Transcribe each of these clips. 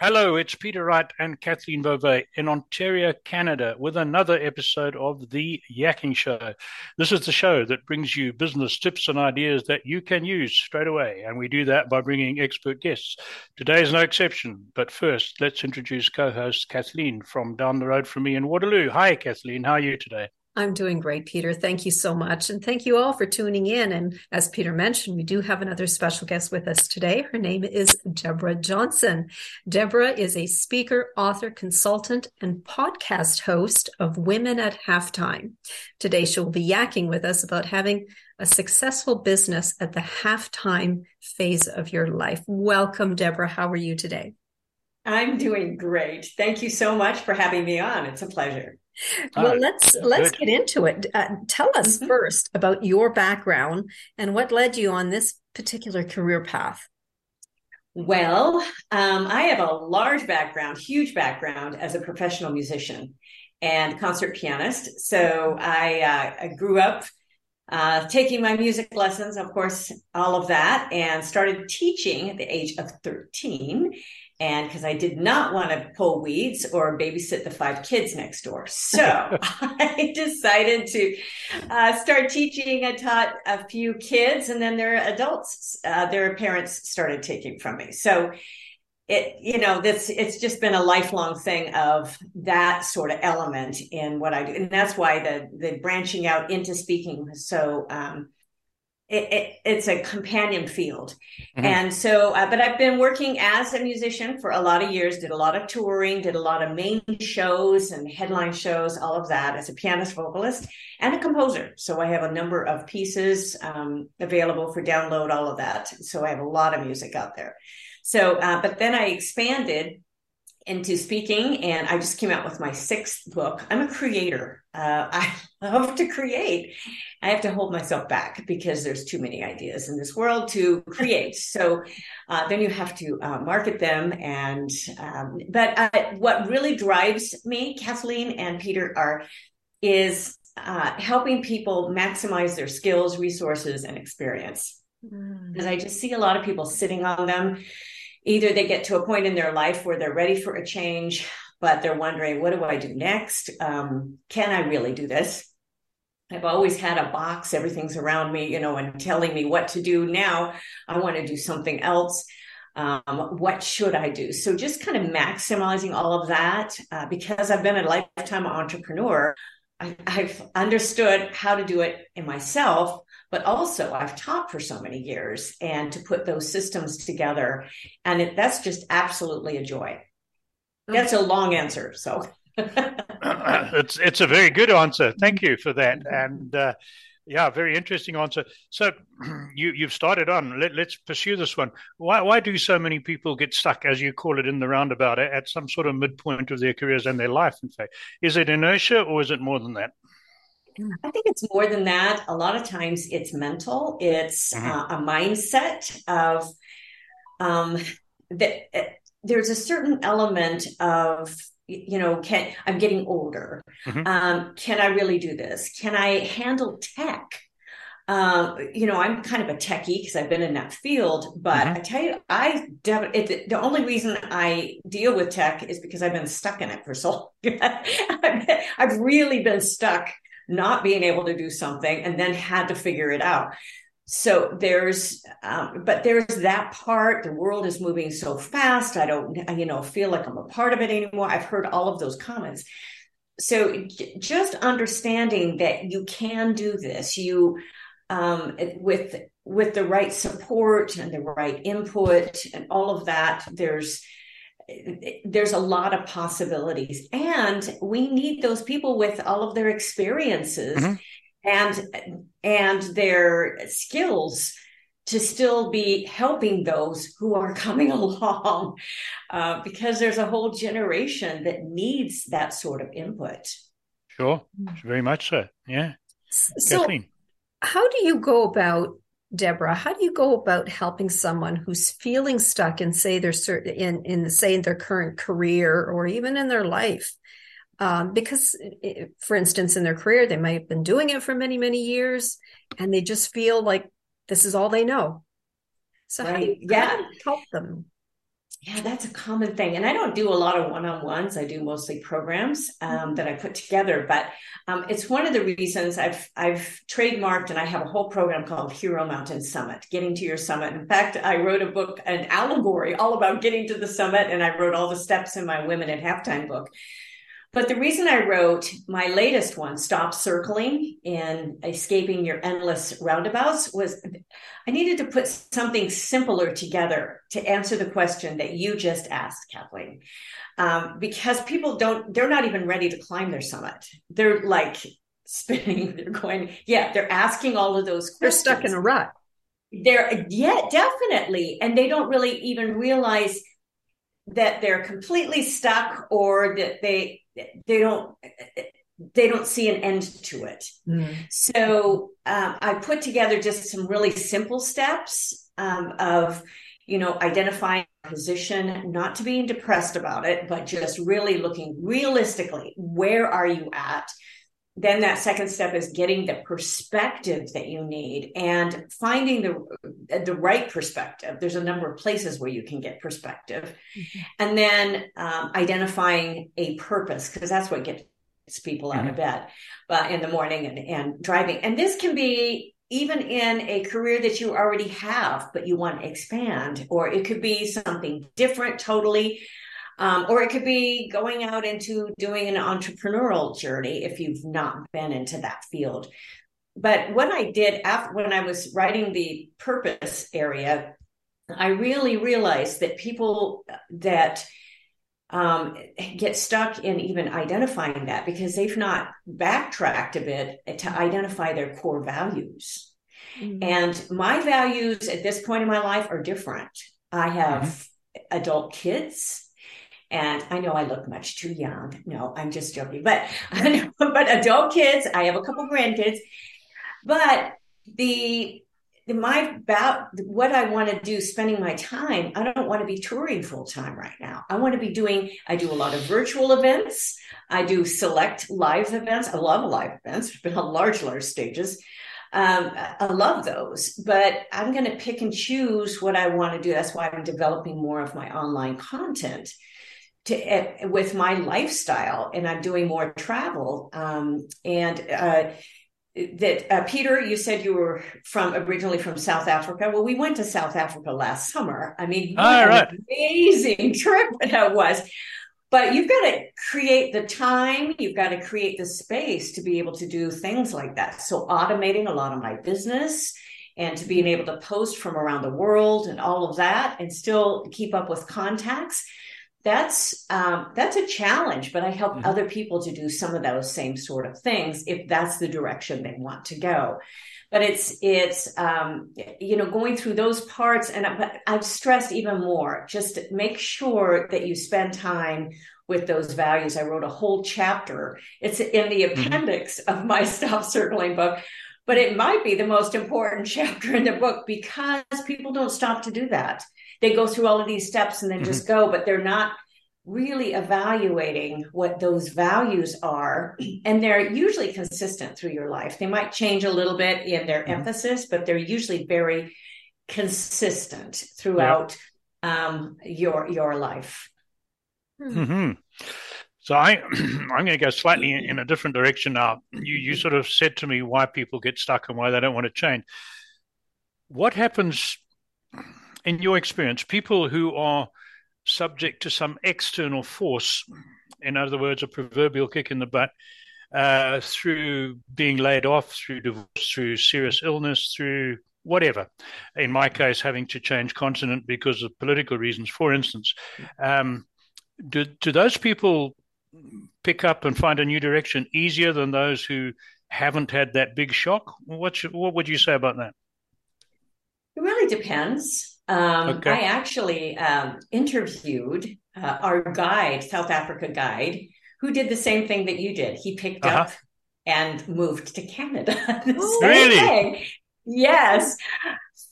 Hello, it's Peter Wright and Kathleen Beauvais in Ontario, Canada, with another episode of The Yakking Show. This is the show that brings you business tips and ideas that you can use straight away, and we do that by bringing expert guests. Today is no exception, but first, let's introduce co host Kathleen from down the road from me in Waterloo. Hi, Kathleen, how are you today? I'm doing great, Peter. Thank you so much. And thank you all for tuning in. And as Peter mentioned, we do have another special guest with us today. Her name is Deborah Johnson. Deborah is a speaker, author, consultant, and podcast host of Women at Halftime. Today, she'll be yakking with us about having a successful business at the halftime phase of your life. Welcome, Deborah. How are you today? I'm doing great. Thank you so much for having me on. It's a pleasure. Well, right. let's let's Good. get into it. Uh, tell us mm-hmm. first about your background and what led you on this particular career path. Well, um, I have a large background, huge background as a professional musician and concert pianist. So I, uh, I grew up uh, taking my music lessons, of course, all of that, and started teaching at the age of 13 and because I did not want to pull weeds or babysit the five kids next door. So I decided to uh, start teaching. I taught a few kids, and then their adults, uh, their parents started taking from me. So it, you know, this it's just been a lifelong thing of that sort of element in what I do, and that's why the the branching out into speaking was so. Um, it, it, it's a companion field. Mm-hmm. And so, uh, but I've been working as a musician for a lot of years, did a lot of touring, did a lot of main shows and headline shows, all of that as a pianist, vocalist, and a composer. So I have a number of pieces um, available for download, all of that. So I have a lot of music out there. So, uh, but then I expanded into speaking and I just came out with my sixth book. I'm a creator. Uh, I love to create. I have to hold myself back because there's too many ideas in this world to create. so uh, then you have to uh, market them. And, um, but uh, what really drives me, Kathleen and Peter are, is uh, helping people maximize their skills, resources, and experience. Mm. Because I just see a lot of people sitting on them either they get to a point in their life where they're ready for a change, but they're wondering, what do I do next? Um, can I really do this? I've always had a box, everything's around me, you know, and telling me what to do. Now I want to do something else. Um, what should I do? So just kind of maximizing all of that uh, because I've been a lifetime entrepreneur. I, I've understood how to do it in myself but also I've taught for so many years and to put those systems together. And it, that's just absolutely a joy. That's a long answer. So it's, it's a very good answer. Thank you for that. And, uh, yeah, very interesting answer. So, you you've started on. Let, us pursue this one. Why why do so many people get stuck, as you call it, in the roundabout at some sort of midpoint of their careers and their life? In fact, is it inertia or is it more than that? I think it's more than that. A lot of times it's mental, it's mm-hmm. uh, a mindset of um, that uh, there's a certain element of you know can i'm getting older mm-hmm. um, can i really do this can i handle tech um, you know, I'm kind of a techie because I've been in that field, but mm-hmm. I tell you, I it, the only reason I deal with tech is because I've been stuck in it for so long. I've really been stuck not being able to do something and then had to figure it out. So there's um, but there's that part the world is moving so fast. I don't you know feel like i'm a part of it anymore. I've heard all of those comments. So just understanding that you can do this you um, with with the right support and the right input and all of that there's there's a lot of possibilities. And we need those people with all of their experiences mm-hmm. and and their skills to still be helping those who are coming along uh, because there's a whole generation that needs that sort of input. Sure. Very much so. Yeah. So Kathleen. how do you go about Deborah, how do you go about helping someone who's feeling stuck in say their certain in in say in their current career or even in their life? Um, because, for instance, in their career, they might have been doing it for many many years, and they just feel like this is all they know. So right. how, do you, yeah. how do you help them? Yeah, that's a common thing. And I don't do a lot of one on ones. I do mostly programs um, that I put together. But um, it's one of the reasons I've, I've trademarked and I have a whole program called Hero Mountain Summit, Getting to Your Summit. In fact, I wrote a book, an allegory all about getting to the summit. And I wrote all the steps in my Women at Halftime book. But the reason I wrote my latest one, Stop Circling and Escaping Your Endless Roundabouts, was I needed to put something simpler together to answer the question that you just asked, Kathleen. Um, because people don't, they're not even ready to climb their summit. They're like spinning, they're going, yeah, they're asking all of those questions. They're stuck in a rut. They're, yeah, definitely. And they don't really even realize that they're completely stuck or that they they don't they don't see an end to it. Mm. So um, I put together just some really simple steps um, of you know identifying position, not to being depressed about it, but just really looking realistically where are you at then that second step is getting the perspective that you need and finding the the right perspective there's a number of places where you can get perspective mm-hmm. and then um, identifying a purpose because that's what gets people out mm-hmm. of bed uh, in the morning and, and driving and this can be even in a career that you already have but you want to expand or it could be something different totally um, or it could be going out into doing an entrepreneurial journey if you've not been into that field. But what I did after when I was writing the purpose area, I really realized that people that um, get stuck in even identifying that because they've not backtracked a bit to identify their core values. Mm-hmm. And my values at this point in my life are different. I have mm-hmm. adult kids. And I know I look much too young. No, I'm just joking. But but adult kids, I have a couple grandkids. But the my about what I want to do, spending my time, I don't want to be touring full time right now. I want to be doing, I do a lot of virtual events. I do select live events. I love live events. I've been on large, large stages. Um, I love those, but I'm going to pick and choose what I want to do. That's why I'm developing more of my online content to, uh, with my lifestyle and I'm doing more travel. Um, and uh, that uh, Peter, you said you were from originally from South Africa. Well, we went to South Africa last summer. I mean, what right. an amazing trip that was. But you've got to create the time, you've got to create the space to be able to do things like that. So automating a lot of my business and to being able to post from around the world and all of that and still keep up with contacts that's um, that's a challenge but i help mm-hmm. other people to do some of those same sort of things if that's the direction they want to go but it's it's um, you know going through those parts and but i've stressed even more just make sure that you spend time with those values i wrote a whole chapter it's in the mm-hmm. appendix mm-hmm. of my stop circling book but it might be the most important chapter in the book because people don't stop to do that they go through all of these steps and then mm-hmm. just go, but they're not really evaluating what those values are. And they're usually consistent through your life. They might change a little bit in their mm-hmm. emphasis, but they're usually very consistent throughout yeah. um, your your life. Mm-hmm. So I, I'm going to go slightly in a different direction now. You you sort of said to me why people get stuck and why they don't want to change. What happens in your experience, people who are subject to some external force, in other words, a proverbial kick in the butt, uh, through being laid off, through divorce, through serious illness, through whatever. In my case, having to change continent because of political reasons, for instance. Um, do, do those people pick up and find a new direction easier than those who haven't had that big shock? What, what would you say about that? It really depends. Um, okay. I actually um, interviewed uh, our guide, South Africa guide, who did the same thing that you did. He picked uh-huh. up and moved to Canada. really? Thing. Yes.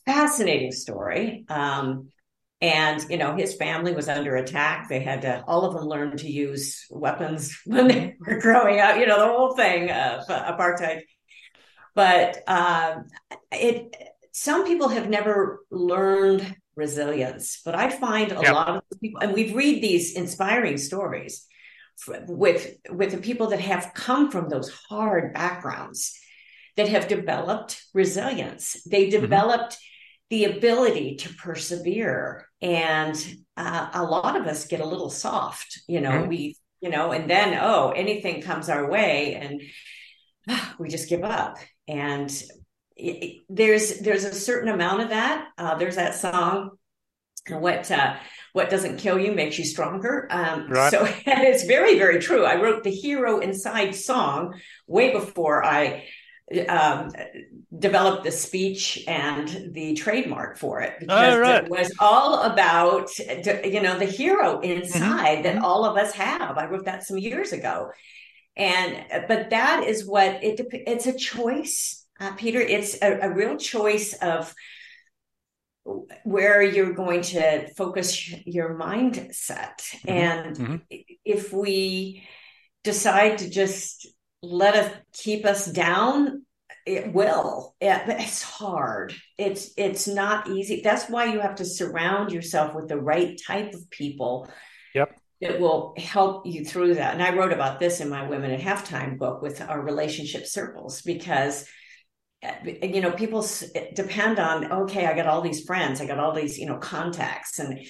Fascinating story. Um, and you know his family was under attack they had to all of them learn to use weapons when they were growing up you know the whole thing of uh, apartheid but um, it some people have never learned resilience. But I find a yep. lot of people, and we read these inspiring stories with with the people that have come from those hard backgrounds that have developed resilience. They mm-hmm. developed mm-hmm. the ability to persevere, and uh, a lot of us get a little soft. You know, mm-hmm. we you know, and then oh, anything comes our way, and uh, we just give up. And it, there's there's a certain amount of that. Uh, there's that song, what uh, what doesn't kill you makes you stronger. Um, right. So it's very very true. I wrote the hero inside song way before I um, developed the speech and the trademark for it because oh, right. it was all about you know the hero inside mm-hmm. that mm-hmm. all of us have. I wrote that some years ago, and but that is what it it's a choice, uh, Peter. It's a, a real choice of where you're going to focus your mindset, mm-hmm. and mm-hmm. if we decide to just let us keep us down it will but it's hard it's it's not easy that's why you have to surround yourself with the right type of people yep that will help you through that and i wrote about this in my women at halftime book with our relationship circles because you know people depend on okay i got all these friends i got all these you know contacts and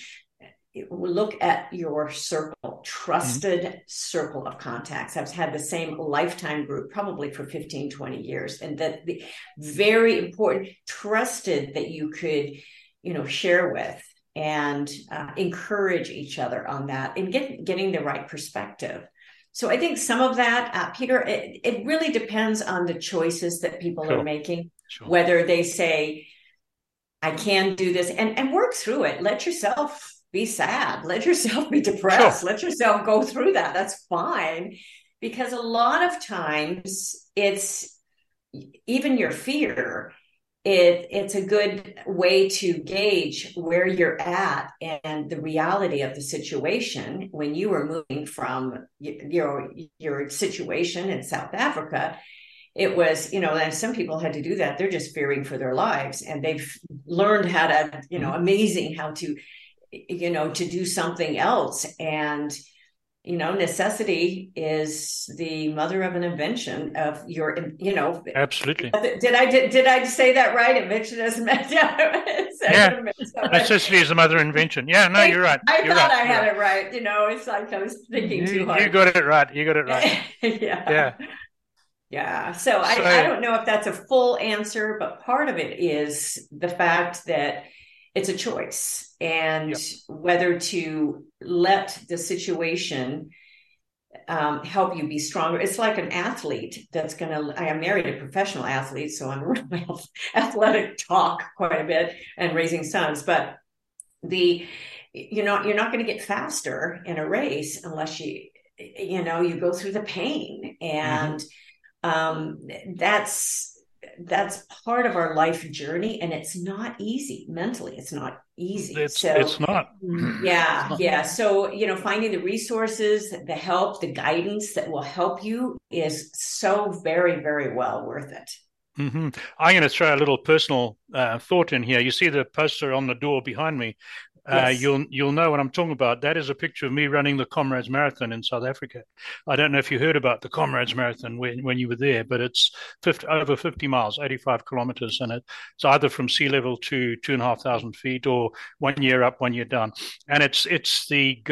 look at your circle, trusted mm-hmm. circle of contacts. I've had the same lifetime group probably for 15, 20 years. And that the very important, trusted that you could, you know, share with and uh, encourage each other on that and get, getting the right perspective. So I think some of that, uh, Peter, it, it, really depends on the choices that people sure. are making, sure. whether they say, I can do this and, and work through it. Let yourself be sad. Let yourself be depressed. Sure. Let yourself go through that. That's fine. Because a lot of times it's even your fear, it, it's a good way to gauge where you're at and the reality of the situation when you were moving from your your situation in South Africa it was you know and some people had to do that they're just fearing for their lives and they've learned how to you know mm-hmm. amazing how to you know, to do something else. And, you know, necessity is the mother of an invention of your, you know. Absolutely. Did I did, did I say that right? Invention is yeah. Necessity is the mother invention. Yeah, no, you're right. I you're thought right. I had it right. You know, it's like I was thinking you, too hard. You got it right. You got it right. yeah. Yeah. Yeah. So, so I, I don't know if that's a full answer, but part of it is the fact that it's a choice and yep. whether to let the situation um, help you be stronger. It's like an athlete that's going to. I am married a professional athlete, so I'm athletic talk quite a bit and raising sons. But the you know you're not going to get faster in a race unless you you know you go through the pain, and mm-hmm. um, that's that's part of our life journey and it's not easy mentally. It's not easy. It's, so it's not. Yeah it's not. yeah. So you know finding the resources the help the guidance that will help you is so very very well worth it. Mm-hmm. i'm going to throw a little personal uh, thought in here. You see the poster on the door behind me uh, you'll you'll know what I'm talking about. That is a picture of me running the Comrades Marathon in South Africa. I don't know if you heard about the Comrades Marathon when, when you were there, but it's 50, over 50 miles, 85 kilometers, and it's either from sea level to two and a half thousand feet, or one year up, one year down. And it's it's the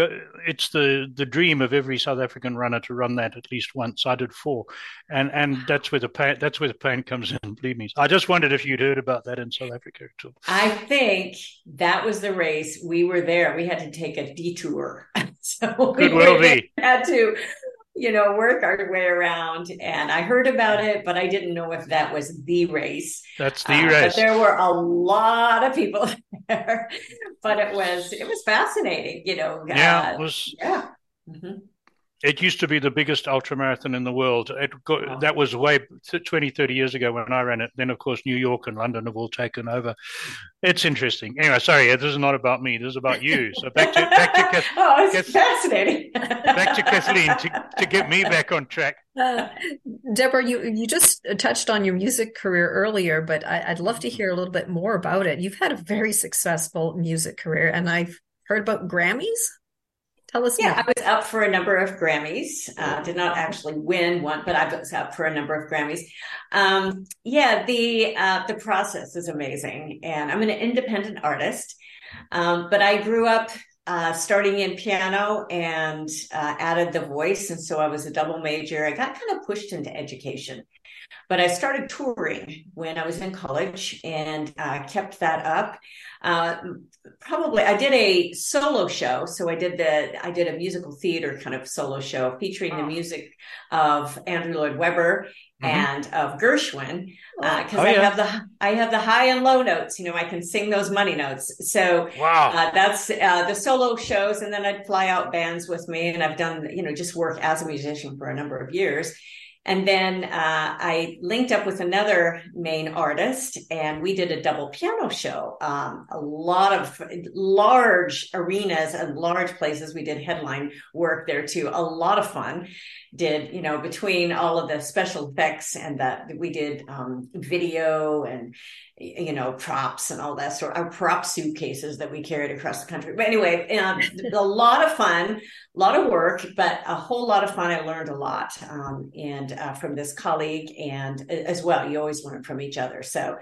it's the the dream of every South African runner to run that at least once. I did four, and and that's where the pain that's where the pain comes in. Believe me. I just wondered if you'd heard about that in South Africa too. I think that was the race we were there. We had to take a detour. so we will be. had to, you know, work our way around. And I heard about it, but I didn't know if that was the race. That's the uh, race. But there were a lot of people there. but it was it was fascinating, you know. Yeah, uh, it was yeah. Mm-hmm. It used to be the biggest ultramarathon in the world. It got, wow. That was way 20, 30 years ago when I ran it. Then, of course, New York and London have all taken over. It's interesting. Anyway, sorry, this is not about me. This is about you. So back to back to Kath- oh, it's Kath- fascinating. back to Kathleen to, to get me back on track. Uh, Deborah, you you just touched on your music career earlier, but I, I'd love to hear a little bit more about it. You've had a very successful music career, and I've heard about Grammys. Tell us. Yeah, more. I was up for a number of Grammys. Uh, did not actually win one, but I was up for a number of Grammys. Um, yeah, the uh, the process is amazing, and I'm an independent artist. Um, but I grew up uh, starting in piano and uh, added the voice, and so I was a double major. I got kind of pushed into education, but I started touring when I was in college and uh, kept that up. Uh, probably I did a solo show, so I did the I did a musical theater kind of solo show featuring oh. the music of Andrew Lloyd Webber mm-hmm. and of Gershwin because uh, oh, I have the I have the high and low notes. You know, I can sing those money notes. So wow, uh, that's uh, the solo shows, and then I'd fly out bands with me, and I've done you know just work as a musician for a number of years. And then uh, I linked up with another main artist, and we did a double piano show. Um, a lot of large arenas and large places. We did headline work there too. A lot of fun. Did you know between all of the special effects and that we did um, video and you know props and all that sort of prop suitcases that we carried across the country. But anyway, um, a lot of fun a lot of work, but a whole lot of fun. I learned a lot, um, and uh, from this colleague, and as well, you always learn from each other. So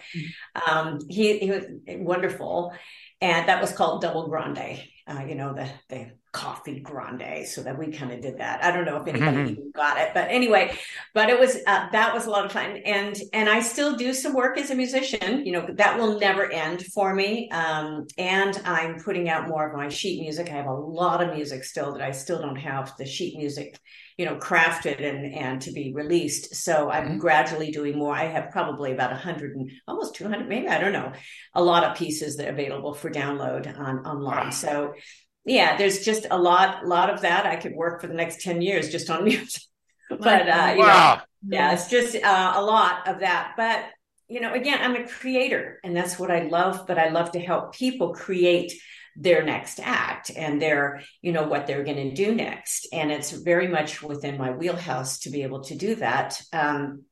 um, he, he was wonderful, and that was called Double Grande. Uh, you know the the coffee grande so that we kind of did that i don't know if anybody mm-hmm. even got it but anyway but it was uh, that was a lot of fun and and i still do some work as a musician you know that will never end for me um, and i'm putting out more of my sheet music i have a lot of music still that i still don't have the sheet music you know crafted and and to be released so i'm mm-hmm. gradually doing more i have probably about 100 and almost 200 maybe i don't know a lot of pieces that are available for download on online wow. so yeah, there's just a lot, lot of that. I could work for the next 10 years just on music. but, uh, wow. know, yeah, it's just uh, a lot of that. But, you know, again, I'm a creator and that's what I love, but I love to help people create their next act and their, you know, what they're going to do next. And it's very much within my wheelhouse to be able to do that. Um,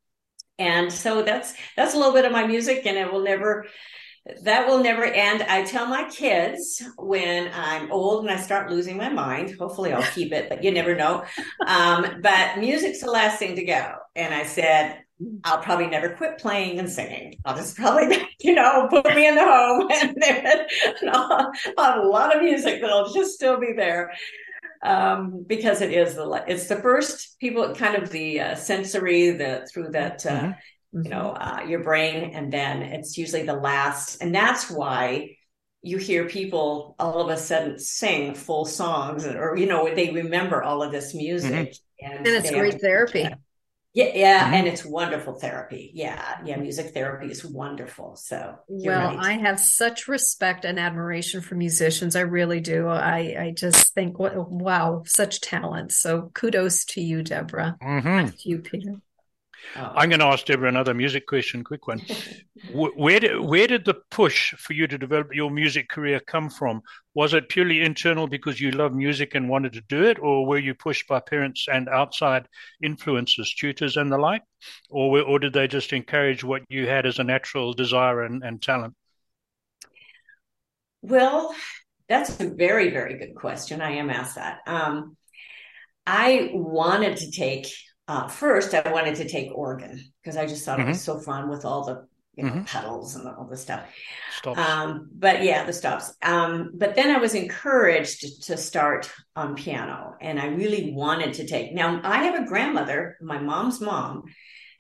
and so that's, that's a little bit of my music and it will never, that will never end. I tell my kids when I'm old and I start losing my mind, hopefully I'll keep it, but you never know. Um, but music's the last thing to go. And I said, I'll probably never quit playing and singing. I'll just probably, you know, put me in the home and, and I'll, I'll, have a lot of music that'll just still be there. Um, because it is the, it's the first people kind of the uh, sensory, the, through that, uh, mm-hmm you know uh, your brain and then it's usually the last and that's why you hear people all of a sudden sing full songs or you know they remember all of this music mm-hmm. and, and, it's great therapy yeah yeah mm-hmm. and it's wonderful therapy yeah yeah music therapy is wonderful so well right. i have such respect and admiration for musicians i really do i i just think wow such talent so kudos to you deborah mm-hmm. to you peter Oh. I'm going to ask Deborah another music question, quick one. where did where did the push for you to develop your music career come from? Was it purely internal because you love music and wanted to do it, or were you pushed by parents and outside influences, tutors and the like, or or did they just encourage what you had as a natural desire and, and talent? Well, that's a very very good question. I am asked that. Um, I wanted to take uh, first I wanted to take organ because I just thought mm-hmm. it was mm-hmm. so fun with all the you know, mm-hmm. pedals and all the stuff. Um, but yeah, the stops. Um, but then I was encouraged to start on piano, and I really wanted to take. Now I have a grandmother, my mom's mom,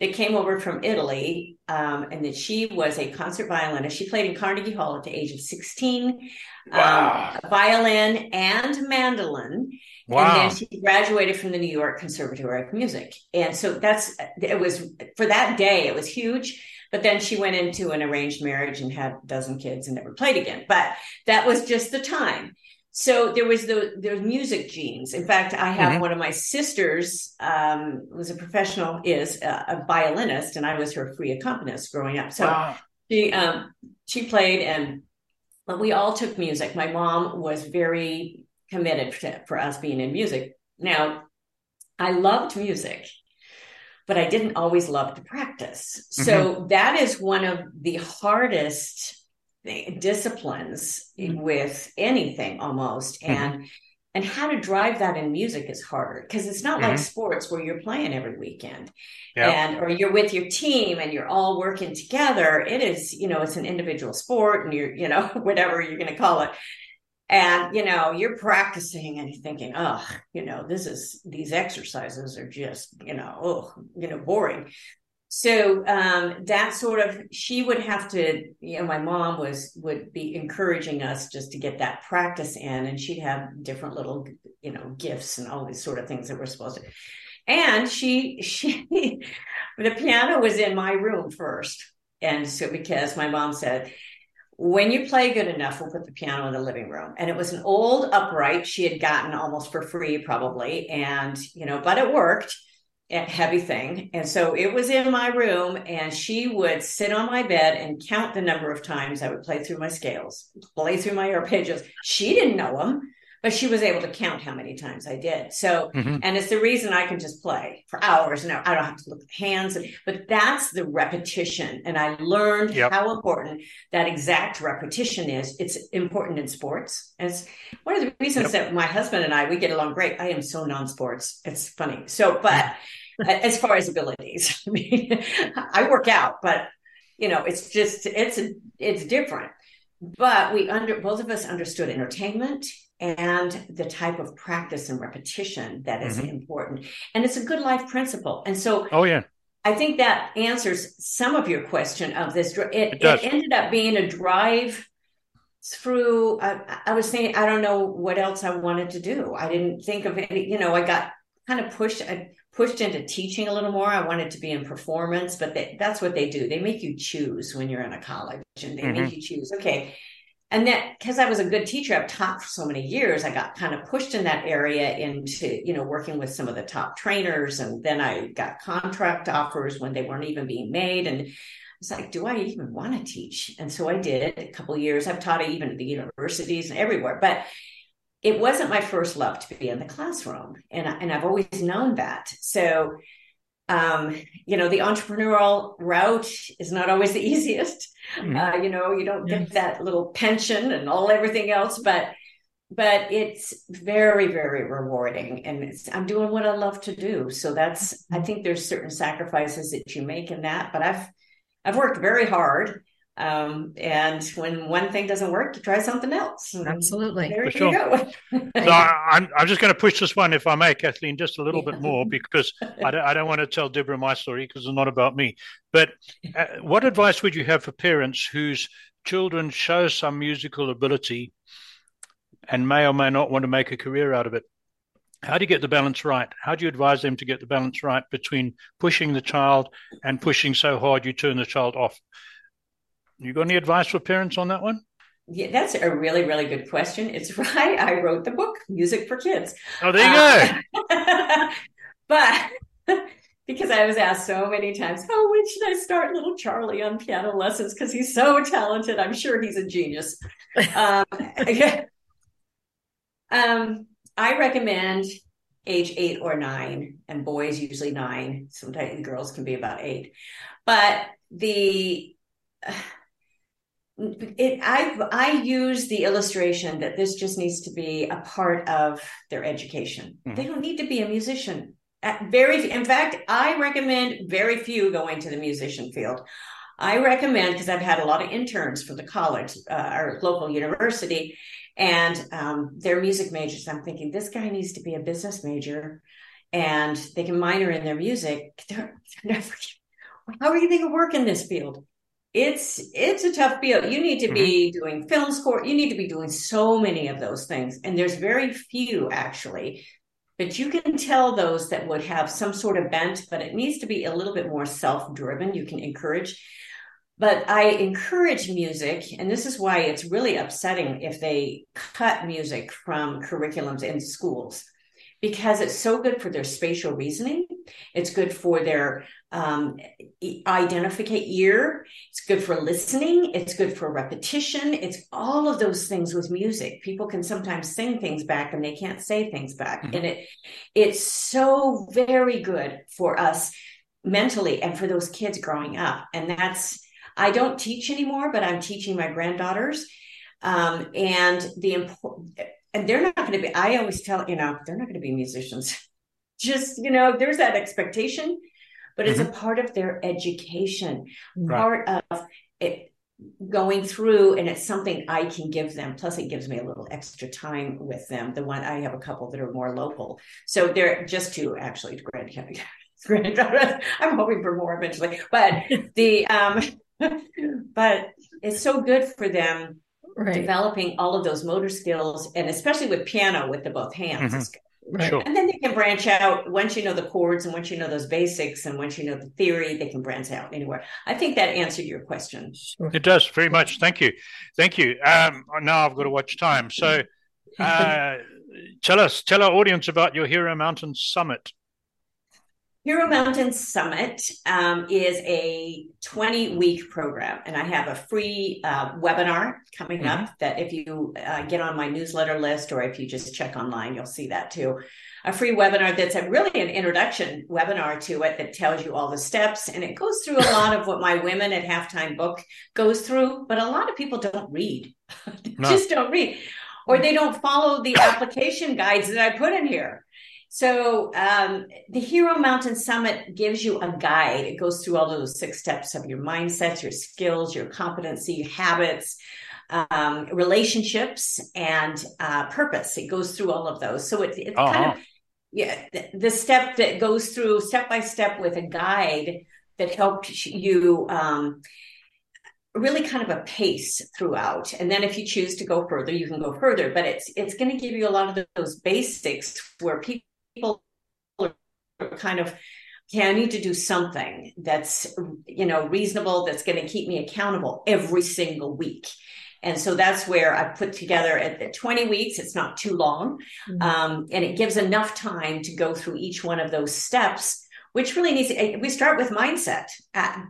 that came over from Italy, um, and that she was a concert violinist. She played in Carnegie Hall at the age of sixteen, wow. um, violin and mandolin. Wow. And then she graduated from the New York Conservatory of Music. And so that's, it was for that day, it was huge. But then she went into an arranged marriage and had a dozen kids and never played again. But that was just the time. So there was the there's music genes. In fact, I have mm-hmm. one of my sisters um, was a professional is a, a, violinist, and I was her free accompanist growing up. So wow. she um, she played, and we all took music. My mom was very committed to, for us being in music. Now, I loved music, but I didn't always love to practice. Mm-hmm. So that is one of the hardest disciplines mm-hmm. with anything almost mm-hmm. and and how to drive that in music is harder because it's not mm-hmm. like sports where you're playing every weekend yep. and or you're with your team and you're all working together it is you know it's an individual sport and you're you know whatever you're going to call it and you know you're practicing and you're thinking oh you know this is these exercises are just you know oh you know boring so um, that sort of she would have to you know my mom was would be encouraging us just to get that practice in and she'd have different little you know gifts and all these sort of things that we're supposed to and she she the piano was in my room first and so because my mom said when you play good enough, we'll put the piano in the living room. And it was an old upright she had gotten almost for free, probably. And, you know, but it worked heavy thing. And so it was in my room, and she would sit on my bed and count the number of times I would play through my scales, play through my arpeggios. She didn't know them, but she was able to count how many times I did. So, mm-hmm. and it's the reason I can just play for hours and I don't have to look at the hands, but that's the repetition. And I learned yep. how important that exact repetition is. It's important in sports. And it's one of the reasons yep. that my husband and I, we get along great. I am so non-sports. It's funny. So, but as far as abilities. I mean, I work out, but you know, it's just it's it's different. But we under both of us understood entertainment and the type of practice and repetition that is mm-hmm. important, and it's a good life principle. And so, oh yeah, I think that answers some of your question of this. It, it, it ended up being a drive through. I, I was saying I don't know what else I wanted to do. I didn't think of any. You know, I got kind of pushed. I, pushed into teaching a little more. I wanted to be in performance, but they, that's what they do. They make you choose when you're in a college and they mm-hmm. make you choose. Okay. And that because I was a good teacher, I've taught for so many years, I got kind of pushed in that area into, you know, working with some of the top trainers. And then I got contract offers when they weren't even being made. And it's like, do I even want to teach? And so I did a couple years. I've taught even at the universities and everywhere. But it wasn't my first love to be in the classroom and, and i've always known that so um, you know the entrepreneurial route is not always the easiest mm-hmm. uh, you know you don't get that little pension and all everything else but but it's very very rewarding and i'm doing what i love to do so that's i mm-hmm. think there's certain sacrifices that you make in that but i've i've worked very hard um, and when one thing doesn't work, you try something else. Absolutely. There For you sure. go. so I, am I'm just going to push this one, if I may, Kathleen, just a little bit more because I don't, I don't want to tell Deborah my story because it's not about me. But uh, what advice would you have for parents whose children show some musical ability and may or may not want to make a career out of it? How do you get the balance right? How do you advise them to get the balance right between pushing the child and pushing so hard you turn the child off? You got any advice for parents on that one? Yeah, that's a really, really good question. It's right. I wrote the book, Music for Kids. Oh, there you uh, go. but because I was asked so many times, oh, when should I start little Charlie on piano lessons? Because he's so talented. I'm sure he's a genius. um, um, I recommend age eight or nine, and boys usually nine. Sometimes girls can be about eight. But the it i i use the illustration that this just needs to be a part of their education. Mm-hmm. they don't need to be a musician. At very in fact i recommend very few go into the musician field. I recommend because i've had a lot of interns from the college uh, our local university and um, their music majors. I'm thinking this guy needs to be a business major and they can minor in their music. They're, they're never, how are you going to work in this field it's it's a tough field. You need to mm-hmm. be doing film score. You need to be doing so many of those things, and there's very few actually. But you can tell those that would have some sort of bent, but it needs to be a little bit more self-driven. You can encourage. But I encourage music, and this is why it's really upsetting if they cut music from curriculums in schools because it's so good for their spatial reasoning. It's good for their um, identify ear. It's good for listening. It's good for repetition. It's all of those things with music. People can sometimes sing things back and they can't say things back. Mm-hmm. And it, it's so very good for us mentally and for those kids growing up. And that's, I don't teach anymore, but I'm teaching my granddaughters. Um, and the important, and they're not going to be i always tell you know they're not going to be musicians just you know there's that expectation but it's mm-hmm. a part of their education right. part of it going through and it's something i can give them plus it gives me a little extra time with them the one i have a couple that are more local so they're just two actually grand granddaughters i'm hoping for more eventually but the um but it's so good for them right. developing all of those motor skills, and especially with piano with the both hands. Mm-hmm. Right. Sure. And then they can branch out once you know the chords and once you know those basics and once you know the theory, they can branch out anywhere. I think that answered your question. It does very much. Thank you. Thank you. Um, now I've got to watch time. So uh, tell us, tell our audience about your Hero Mountain Summit. Hero Mountain Summit um, is a 20 week program, and I have a free uh, webinar coming mm-hmm. up that if you uh, get on my newsletter list or if you just check online, you'll see that too. A free webinar that's a, really an introduction webinar to it that tells you all the steps, and it goes through a lot of what my Women at Halftime book goes through, but a lot of people don't read, no. just don't read, or they don't follow the application guides that I put in here. So um, the Hero Mountain Summit gives you a guide. It goes through all of those six steps of your mindsets, your skills, your competency, your habits, um, relationships, and uh, purpose. It goes through all of those. So it, it's uh-huh. kind of yeah the, the, step that goes through step by step with a guide that helps you. Um, really kind of a pace throughout and then if you choose to go further you can go further but it's it's going to give you a lot of those basics where people people are kind of okay i need to do something that's you know reasonable that's going to keep me accountable every single week and so that's where i put together at the 20 weeks it's not too long mm-hmm. um, and it gives enough time to go through each one of those steps which really needs to, we start with mindset uh,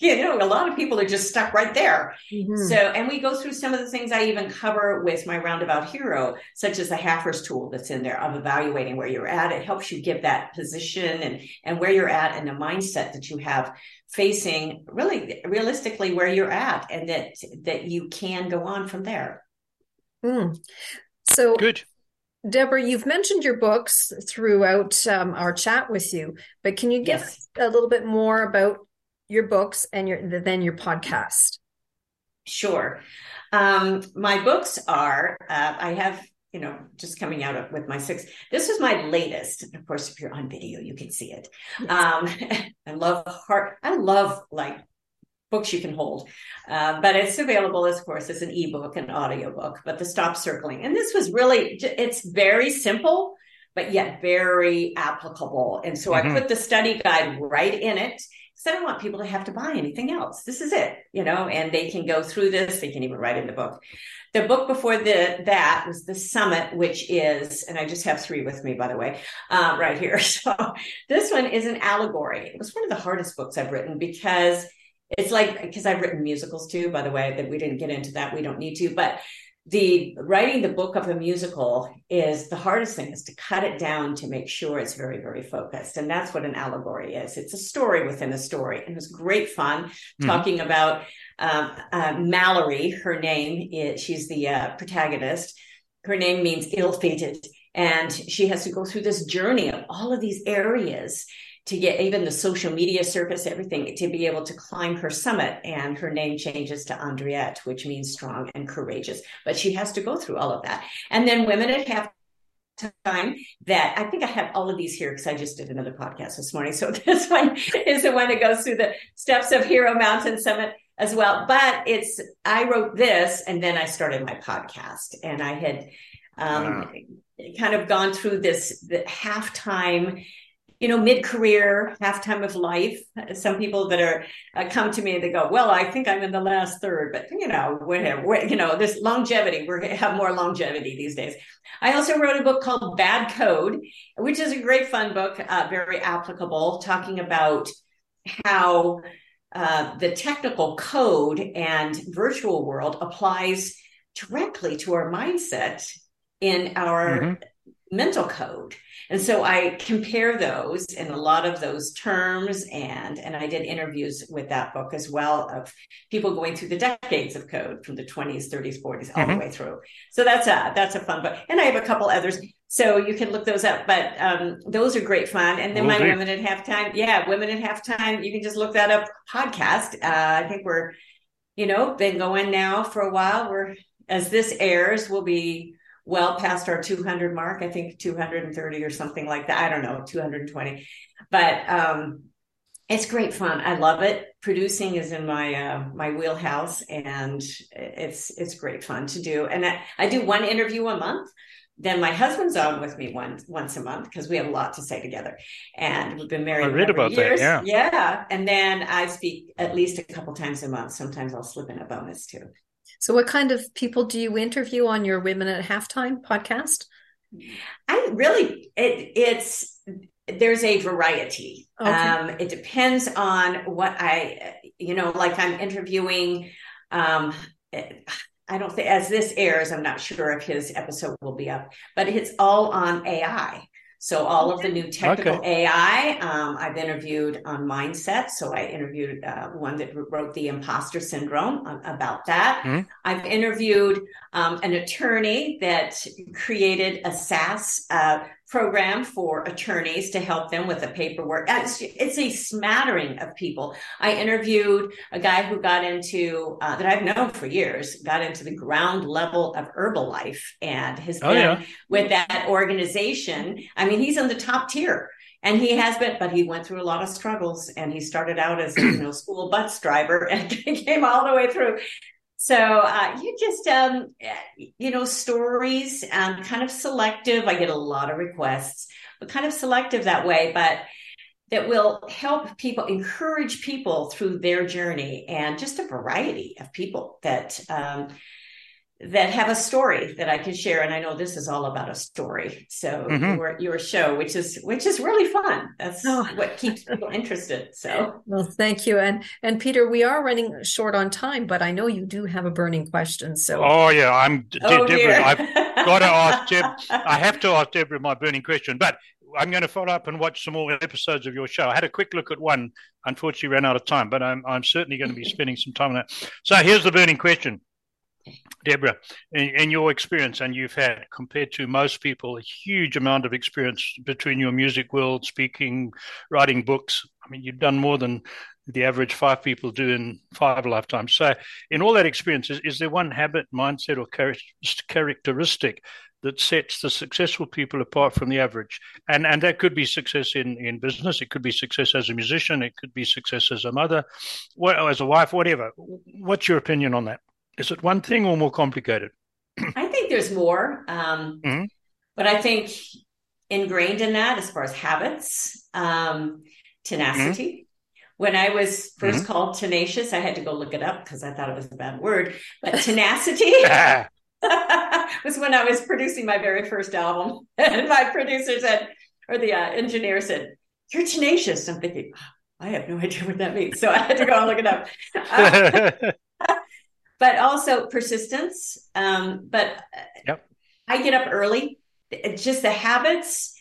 you know a lot of people are just stuck right there mm-hmm. so and we go through some of the things i even cover with my roundabout hero such as the haffers tool that's in there of evaluating where you're at it helps you give that position and and where you're at and the mindset that you have facing really realistically where you're at and that that you can go on from there mm. so good Deborah, you've mentioned your books throughout um, our chat with you, but can you give yes. a little bit more about your books and your then your podcast? Sure. Um, my books are uh, I have you know just coming out with my six. This was my latest. Of course, if you're on video, you can see it. Yes. Um, I love heart. I love like books you can hold. Uh, but it's available, of course, as an ebook and audiobook. But the Stop Circling, and this was really, it's very simple, but yet very applicable. And so mm-hmm. I put the study guide right in it. Because I don't want people to have to buy anything else. This is it, you know, and they can go through this. They can even write in the book. The book before the that was the Summit, which is, and I just have three with me, by the way, uh, right here. So this one is an allegory. It was one of the hardest books I've written because it's like because I've written musicals too, by the way, that we didn't get into that. We don't need to, but the writing the book of a musical is the hardest thing is to cut it down to make sure it's very very focused. And that's what an allegory is. It's a story within a story. And it was great fun mm-hmm. talking about um, uh, mallory. Her name is she's the uh, protagonist. Her name means ill-fated. And she has to go through this journey of all of these areas to get even the social media surface, everything to be able to climb her summit. And her name changes to Andriette, which means strong and courageous. But she has to go through all of that. And then women at half time that I think I have all of these here because I just did another podcast this morning. So this one is the one that goes through the steps of Hero Mountain Summit as well. But it's I wrote this and then I started my podcast and I had um, wow. kind of gone through this the halftime you know, mid career, halftime of life. Some people that are uh, come to me and they go, well, I think I'm in the last third, but you know, whatever, you know, this longevity, we have more longevity these days. I also wrote a book called Bad Code, which is a great fun book, uh, very applicable, talking about how uh, the technical code and virtual world applies directly to our mindset in our mm-hmm mental code. And so I compare those and a lot of those terms and and I did interviews with that book as well of people going through the decades of code from the 20s, 30s, 40s all mm-hmm. the way through. So that's a that's a fun book. And I have a couple others. So you can look those up, but um, those are great fun. And then my women at halftime, yeah, women at halftime. You can just look that up. Podcast. Uh, I think we're, you know, been going now for a while. We're as this airs, we'll be well past our 200 mark i think 230 or something like that i don't know 220 but um it's great fun i love it producing is in my uh, my wheelhouse and it's it's great fun to do and I, I do one interview a month then my husband's on with me once once a month because we have a lot to say together, and we've been married. I read about years. that. Yeah, yeah. And then I speak at least a couple times a month. Sometimes I'll slip in a bonus too. So, what kind of people do you interview on your Women at Halftime podcast? I really, it, it's there's a variety. Okay. Um, it depends on what I, you know, like I'm interviewing. Um, I don't think as this airs, I'm not sure if his episode will be up, but it's all on AI. So all of the new technical okay. AI, um, I've interviewed on mindset. So I interviewed uh, one that wrote the imposter syndrome uh, about that. Mm-hmm. I've interviewed um, an attorney that created a SaaS uh, program for attorneys to help them with the paperwork. It's, it's a smattering of people. I interviewed a guy who got into uh, that I've known for years, got into the ground level of Herbalife and has oh, been yeah. with that organization. I mean, he's in the top tier. And he has been, but he went through a lot of struggles. And he started out as a you know school bus driver and came all the way through. So uh, you just, um, you know, stories, um, kind of selective. I get a lot of requests, but kind of selective that way, but that will help people, encourage people through their journey and just a variety of people that, um, that have a story that I can share. And I know this is all about a story. So mm-hmm. your your show, which is which is really fun. That's oh. what keeps people interested. So well, thank you. And and Peter, we are running short on time, but I know you do have a burning question. So oh yeah, I'm oh, Deborah. I've got to ask Deb. I have to ask Deborah my burning question, but I'm going to follow up and watch some more episodes of your show. I had a quick look at one, unfortunately ran out of time, but I'm I'm certainly going to be spending some time on that. So here's the burning question. Deborah, in, in, your experience, and you've had compared to most people a huge amount of experience between your music world, speaking, writing books. I mean, you've done more than the average five people do in five lifetimes. So, in all that experience, is, is there one habit, mindset, or characteristic that sets the successful people apart from the average? And and that could be success in, in business, it could be success as a musician, it could be success as a mother, as a wife, whatever. What's your opinion on that? Is it one thing or more complicated? I think there's more. Um, mm-hmm. But I think ingrained in that, as far as habits, um, tenacity. Mm-hmm. When I was 1st mm-hmm. called tenacious, I had to go look it up because I thought it was a bad word. But tenacity was when I was producing my very first album. and my producer said, or the uh, engineer said, You're tenacious. I'm thinking, oh, I have no idea what that means. So I had to go and look it up. Uh, but also persistence. Um, but yep. I get up early. Just the habits.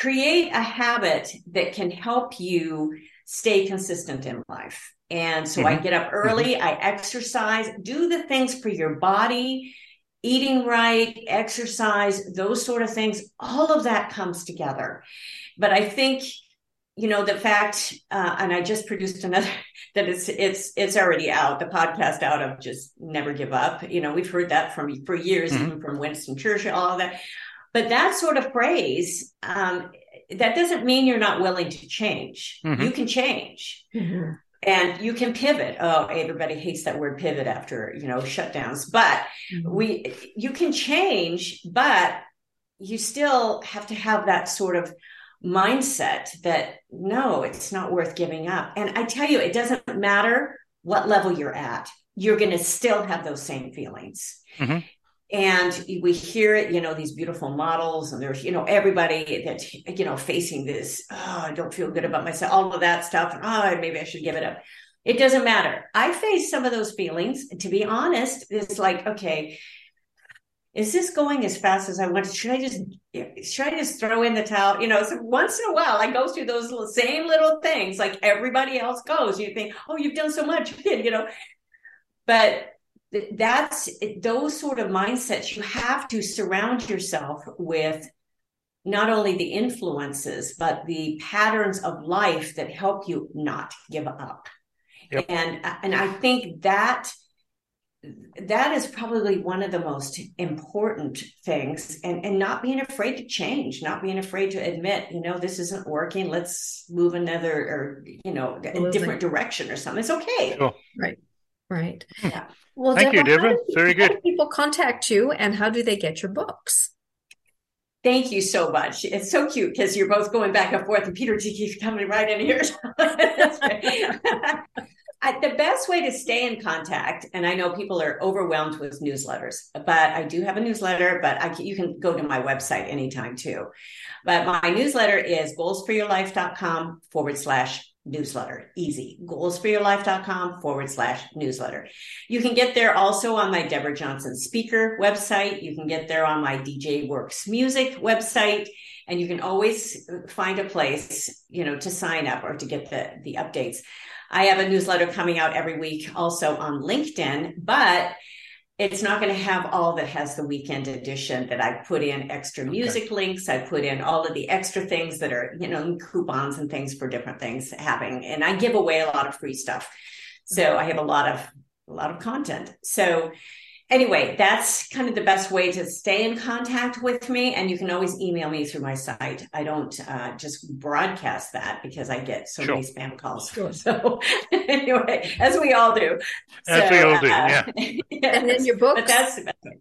Create a habit that can help you stay consistent in life. And so mm-hmm. I get up early, mm-hmm. I exercise, do the things for your body, eating right, exercise, those sort of things. All of that comes together. But I think you know the fact uh, and i just produced another that it's it's it's already out the podcast out of just never give up you know we've heard that from for years mm-hmm. even from winston churchill all of that but that sort of phrase um, that doesn't mean you're not willing to change mm-hmm. you can change mm-hmm. and you can pivot oh everybody hates that word pivot after you know shutdowns but mm-hmm. we you can change but you still have to have that sort of mindset that no, it's not worth giving up. And I tell you, it doesn't matter what level you're at, you're going to still have those same feelings. Mm-hmm. And we hear it, you know, these beautiful models, and there's, you know, everybody that's, you know, facing this, oh, I don't feel good about myself, all of that stuff. And, oh, maybe I should give it up. It doesn't matter. I face some of those feelings. To be honest, it's like, okay, is this going as fast as I want? Should I just should I just throw in the towel? You know, so once in a while I go through those little, same little things like everybody else goes. You think, oh, you've done so much, you know, but that's those sort of mindsets. You have to surround yourself with not only the influences but the patterns of life that help you not give up. Yep. And and I think that that is probably one of the most important things and and not being afraid to change not being afraid to admit you know this isn't working let's move another or you know a different direction or something. It's okay. Sure. right right. Yeah. Well thank Deborah, you deborah. very good. people contact you and how do they get your books? Thank you so much. It's so cute because you're both going back and forth, and Peter keeps coming right in here. I, the best way to stay in contact, and I know people are overwhelmed with newsletters, but I do have a newsletter, but I, you can go to my website anytime too. But my newsletter is goalsforyourlife.com forward slash newsletter. Easy. Goalsforyourlife.com forward slash newsletter. You can get there also on my Deborah Johnson speaker website. You can get there on my DJ Works Music website. And you can always find a place, you know, to sign up or to get the, the updates. I have a newsletter coming out every week also on LinkedIn, but it's not going to have all that has the weekend edition that I put in extra music okay. links. I put in all of the extra things that are, you know, coupons and things for different things having, and I give away a lot of free stuff. So I have a lot of, a lot of content. So anyway, that's kind of the best way to stay in contact with me. And you can always email me through my site. I don't uh, just broadcast that because I get so sure. many spam calls. Sure. So anyway, as we all do. As so, we all do, uh, yeah. yes, and then your books. But that's the best way.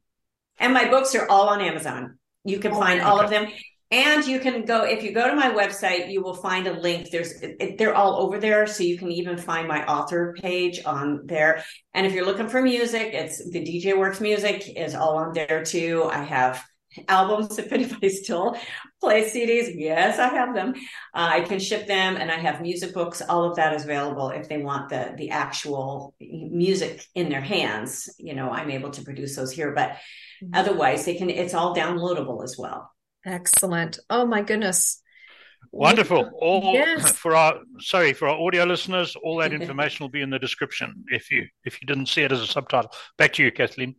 And my books are all on Amazon. You can oh, find all of them. And you can go, if you go to my website, you will find a link. There's, they're all over there. So you can even find my author page on there. And if you're looking for music, it's the DJ Works music is all on there too. I have albums if anybody still plays CDs. Yes, I have them. Uh, I can ship them and I have music books. All of that is available if they want the, the actual music in their hands. You know, I'm able to produce those here, but mm-hmm. otherwise they can, it's all downloadable as well. Excellent. Oh my goodness. Wonderful. All yes. for our sorry for our audio listeners, all that information will be in the description if you if you didn't see it as a subtitle. Back to you, Kathleen.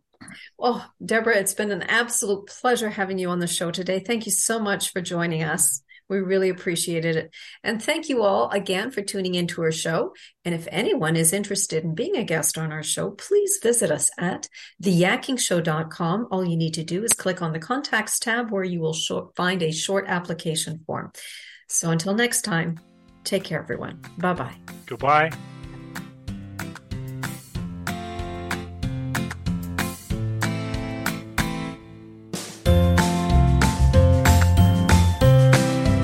Well, Deborah, it's been an absolute pleasure having you on the show today. Thank you so much for joining us. We really appreciated it. And thank you all again for tuning into our show. And if anyone is interested in being a guest on our show, please visit us at theyakkingshow.com. All you need to do is click on the contacts tab where you will find a short application form. So until next time, take care, everyone. Bye bye. Goodbye.